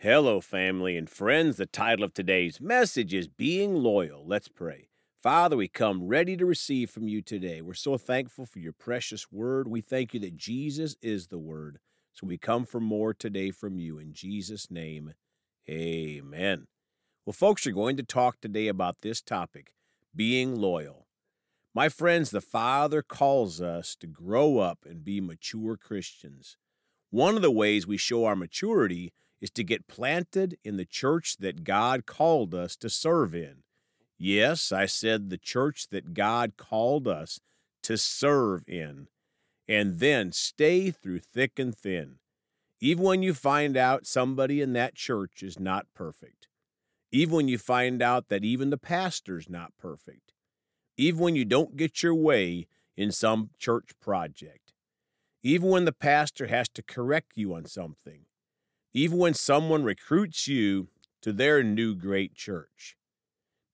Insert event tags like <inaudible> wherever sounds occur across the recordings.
Hello, family and friends. The title of today's message is Being Loyal. Let's pray. Father, we come ready to receive from you today. We're so thankful for your precious word. We thank you that Jesus is the word. So we come for more today from you. In Jesus' name, amen. Well, folks, are going to talk today about this topic being loyal. My friends, the Father calls us to grow up and be mature Christians. One of the ways we show our maturity is to get planted in the church that God called us to serve in. Yes, I said the church that God called us to serve in, and then stay through thick and thin. Even when you find out somebody in that church is not perfect, even when you find out that even the pastor's not perfect, even when you don't get your way in some church project, even when the pastor has to correct you on something, even when someone recruits you to their new great church,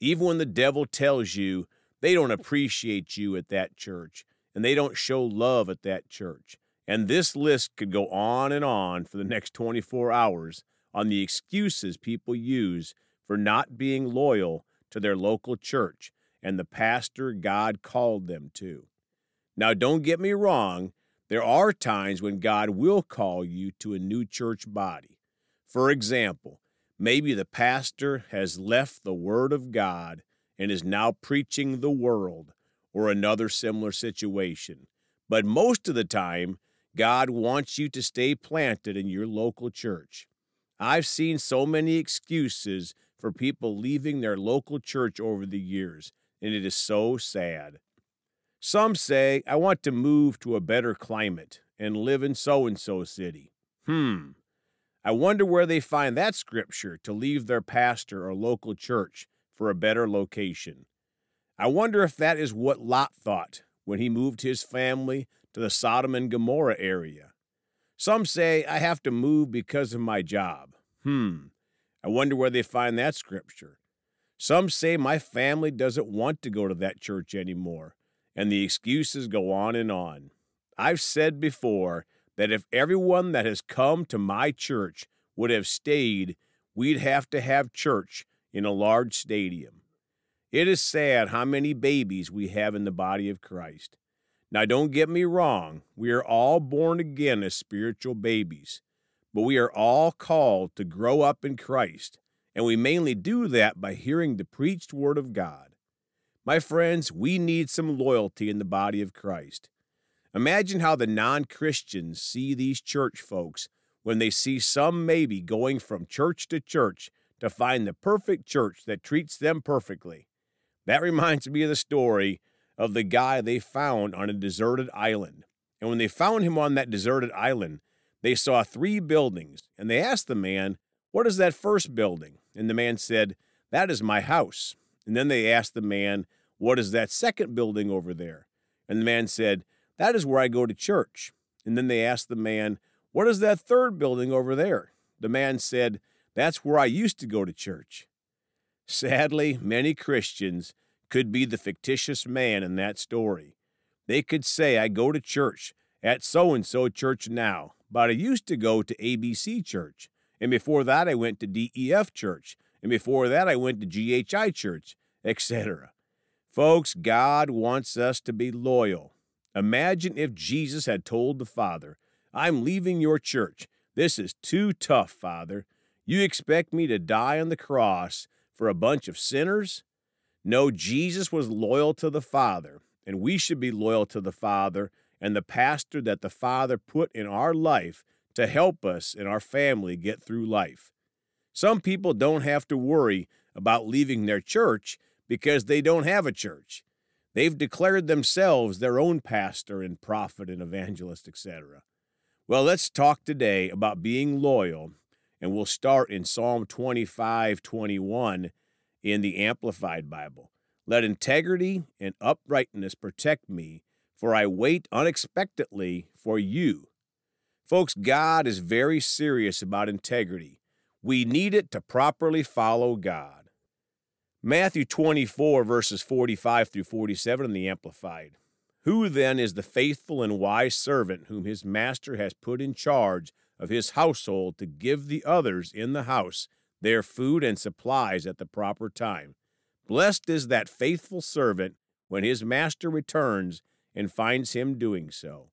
even when the devil tells you they don't appreciate you at that church and they don't show love at that church. And this list could go on and on for the next 24 hours on the excuses people use for not being loyal to their local church and the pastor God called them to. Now, don't get me wrong, there are times when God will call you to a new church body. For example, maybe the pastor has left the Word of God and is now preaching the world or another similar situation. But most of the time, God wants you to stay planted in your local church. I've seen so many excuses for people leaving their local church over the years, and it is so sad. Some say, I want to move to a better climate and live in so and so city. Hmm. I wonder where they find that scripture to leave their pastor or local church for a better location. I wonder if that is what Lot thought when he moved his family to the Sodom and Gomorrah area. Some say I have to move because of my job. Hmm. I wonder where they find that scripture. Some say my family doesn't want to go to that church anymore and the excuses go on and on. I've said before that if everyone that has come to my church would have stayed, we'd have to have church in a large stadium. It is sad how many babies we have in the body of Christ. Now, don't get me wrong, we are all born again as spiritual babies, but we are all called to grow up in Christ, and we mainly do that by hearing the preached word of God. My friends, we need some loyalty in the body of Christ. Imagine how the non Christians see these church folks when they see some maybe going from church to church to find the perfect church that treats them perfectly. That <laughs> reminds me of the story of the guy they found on a deserted island. And when they found him on that deserted island, they saw three buildings, and they asked the man, What is that first building? And the man said, That is my house. And then they asked the man, What is that second building over there? And the man said, That is where I go to church. And then they asked the man, What is that third building over there? The man said, That's where I used to go to church. Sadly, many Christians could be the fictitious man in that story. They could say, I go to church at so and so church now, but I used to go to ABC church. And before that, I went to DEF church. And before that, I went to GHI church, etc. Folks, God wants us to be loyal. Imagine if Jesus had told the Father, I'm leaving your church. This is too tough, Father. You expect me to die on the cross for a bunch of sinners? No, Jesus was loyal to the Father, and we should be loyal to the Father and the pastor that the Father put in our life to help us and our family get through life. Some people don't have to worry about leaving their church because they don't have a church. They've declared themselves their own pastor and prophet and evangelist, etc. Well, let's talk today about being loyal, and we'll start in Psalm 25 21 in the Amplified Bible. Let integrity and uprightness protect me, for I wait unexpectedly for you. Folks, God is very serious about integrity. We need it to properly follow God. Matthew 24, verses 45 through 47 in the Amplified. Who then is the faithful and wise servant whom his master has put in charge of his household to give the others in the house their food and supplies at the proper time. Blessed is that faithful servant when his master returns and finds him doing so.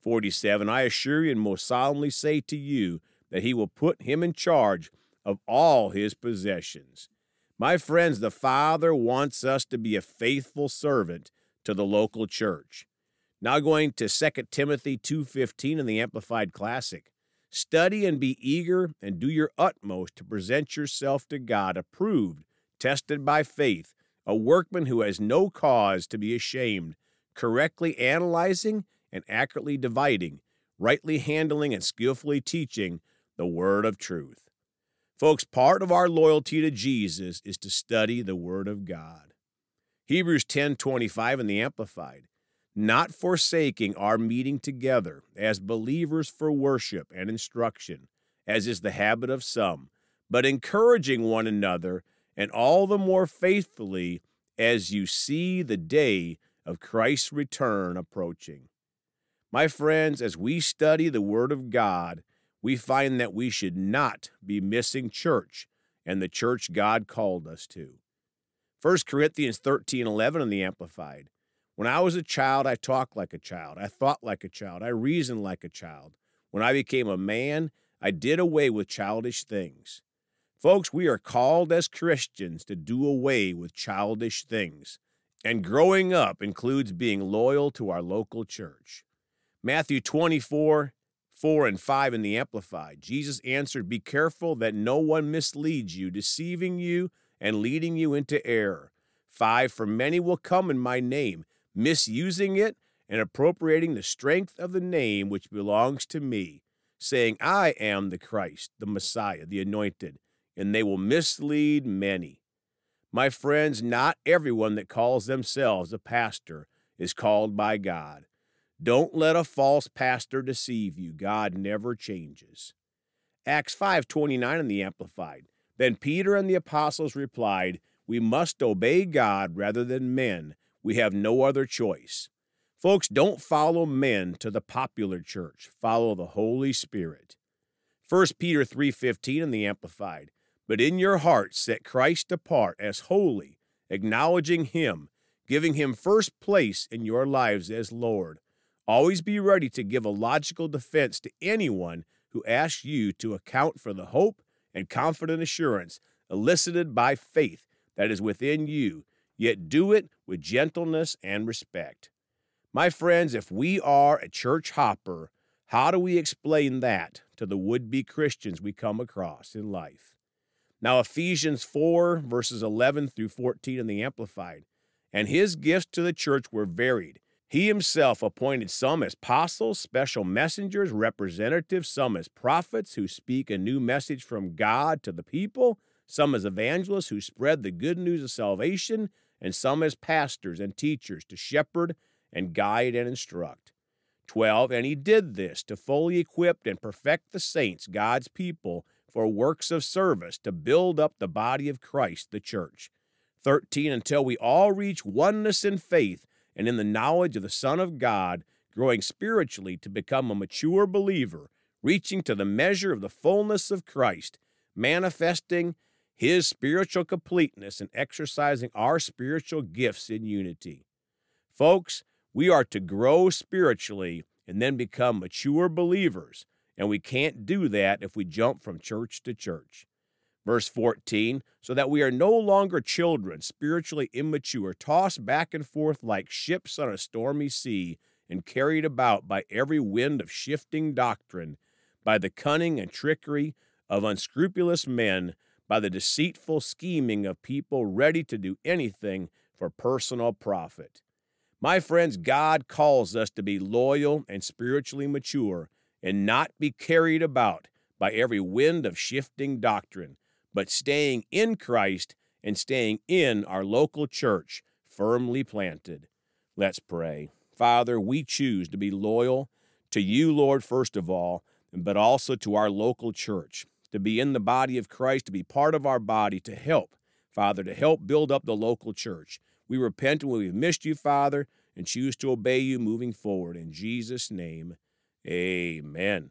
47 I assure you and most solemnly say to you that he will put him in charge of all his possessions. My friends, the Father wants us to be a faithful servant to the local church. Now going to 2 Timothy 2:15 in the Amplified Classic. Study and be eager and do your utmost to present yourself to God approved, tested by faith, a workman who has no cause to be ashamed, correctly analyzing and accurately dividing, rightly handling and skillfully teaching the word of truth. Folks, part of our loyalty to Jesus is to study the word of God. Hebrews 10:25 in the amplified, not forsaking our meeting together as believers for worship and instruction, as is the habit of some, but encouraging one another and all the more faithfully as you see the day of Christ's return approaching. My friends, as we study the Word of God, we find that we should not be missing church and the church God called us to. 1 Corinthians 13 11 in the Amplified. When I was a child, I talked like a child. I thought like a child. I reasoned like a child. When I became a man, I did away with childish things. Folks, we are called as Christians to do away with childish things. And growing up includes being loyal to our local church. Matthew 24, 4 and 5 in the Amplified. Jesus answered, Be careful that no one misleads you, deceiving you and leading you into error. 5 For many will come in my name, misusing it and appropriating the strength of the name which belongs to me, saying, I am the Christ, the Messiah, the anointed, and they will mislead many. My friends, not everyone that calls themselves a pastor is called by God. Don't let a false pastor deceive you. God never changes. Acts 5:29 in the amplified. Then Peter and the apostles replied, "We must obey God rather than men. We have no other choice." Folks, don't follow men to the popular church. Follow the Holy Spirit. 1 Peter 3:15 in the amplified. But in your hearts set Christ apart as holy, acknowledging him, giving him first place in your lives as Lord. Always be ready to give a logical defense to anyone who asks you to account for the hope and confident assurance elicited by faith that is within you, yet do it with gentleness and respect. My friends, if we are a church hopper, how do we explain that to the would be Christians we come across in life? Now, Ephesians 4, verses 11 through 14 in the Amplified, and his gifts to the church were varied he himself appointed some as apostles, special messengers, representatives, some as prophets who speak a new message from God to the people, some as evangelists who spread the good news of salvation, and some as pastors and teachers to shepherd and guide and instruct. 12. And he did this to fully equip and perfect the saints, God's people, for works of service to build up the body of Christ, the church. 13. Until we all reach oneness in faith and in the knowledge of the Son of God, growing spiritually to become a mature believer, reaching to the measure of the fullness of Christ, manifesting his spiritual completeness and exercising our spiritual gifts in unity. Folks, we are to grow spiritually and then become mature believers, and we can't do that if we jump from church to church. Verse 14, so that we are no longer children, spiritually immature, tossed back and forth like ships on a stormy sea, and carried about by every wind of shifting doctrine, by the cunning and trickery of unscrupulous men, by the deceitful scheming of people ready to do anything for personal profit. My friends, God calls us to be loyal and spiritually mature and not be carried about by every wind of shifting doctrine but staying in Christ and staying in our local church firmly planted. Let's pray. Father, we choose to be loyal to you, Lord, first of all, but also to our local church, to be in the body of Christ, to be part of our body, to help, Father, to help build up the local church. We repent when we've missed you, Father, and choose to obey you moving forward. In Jesus' name, amen.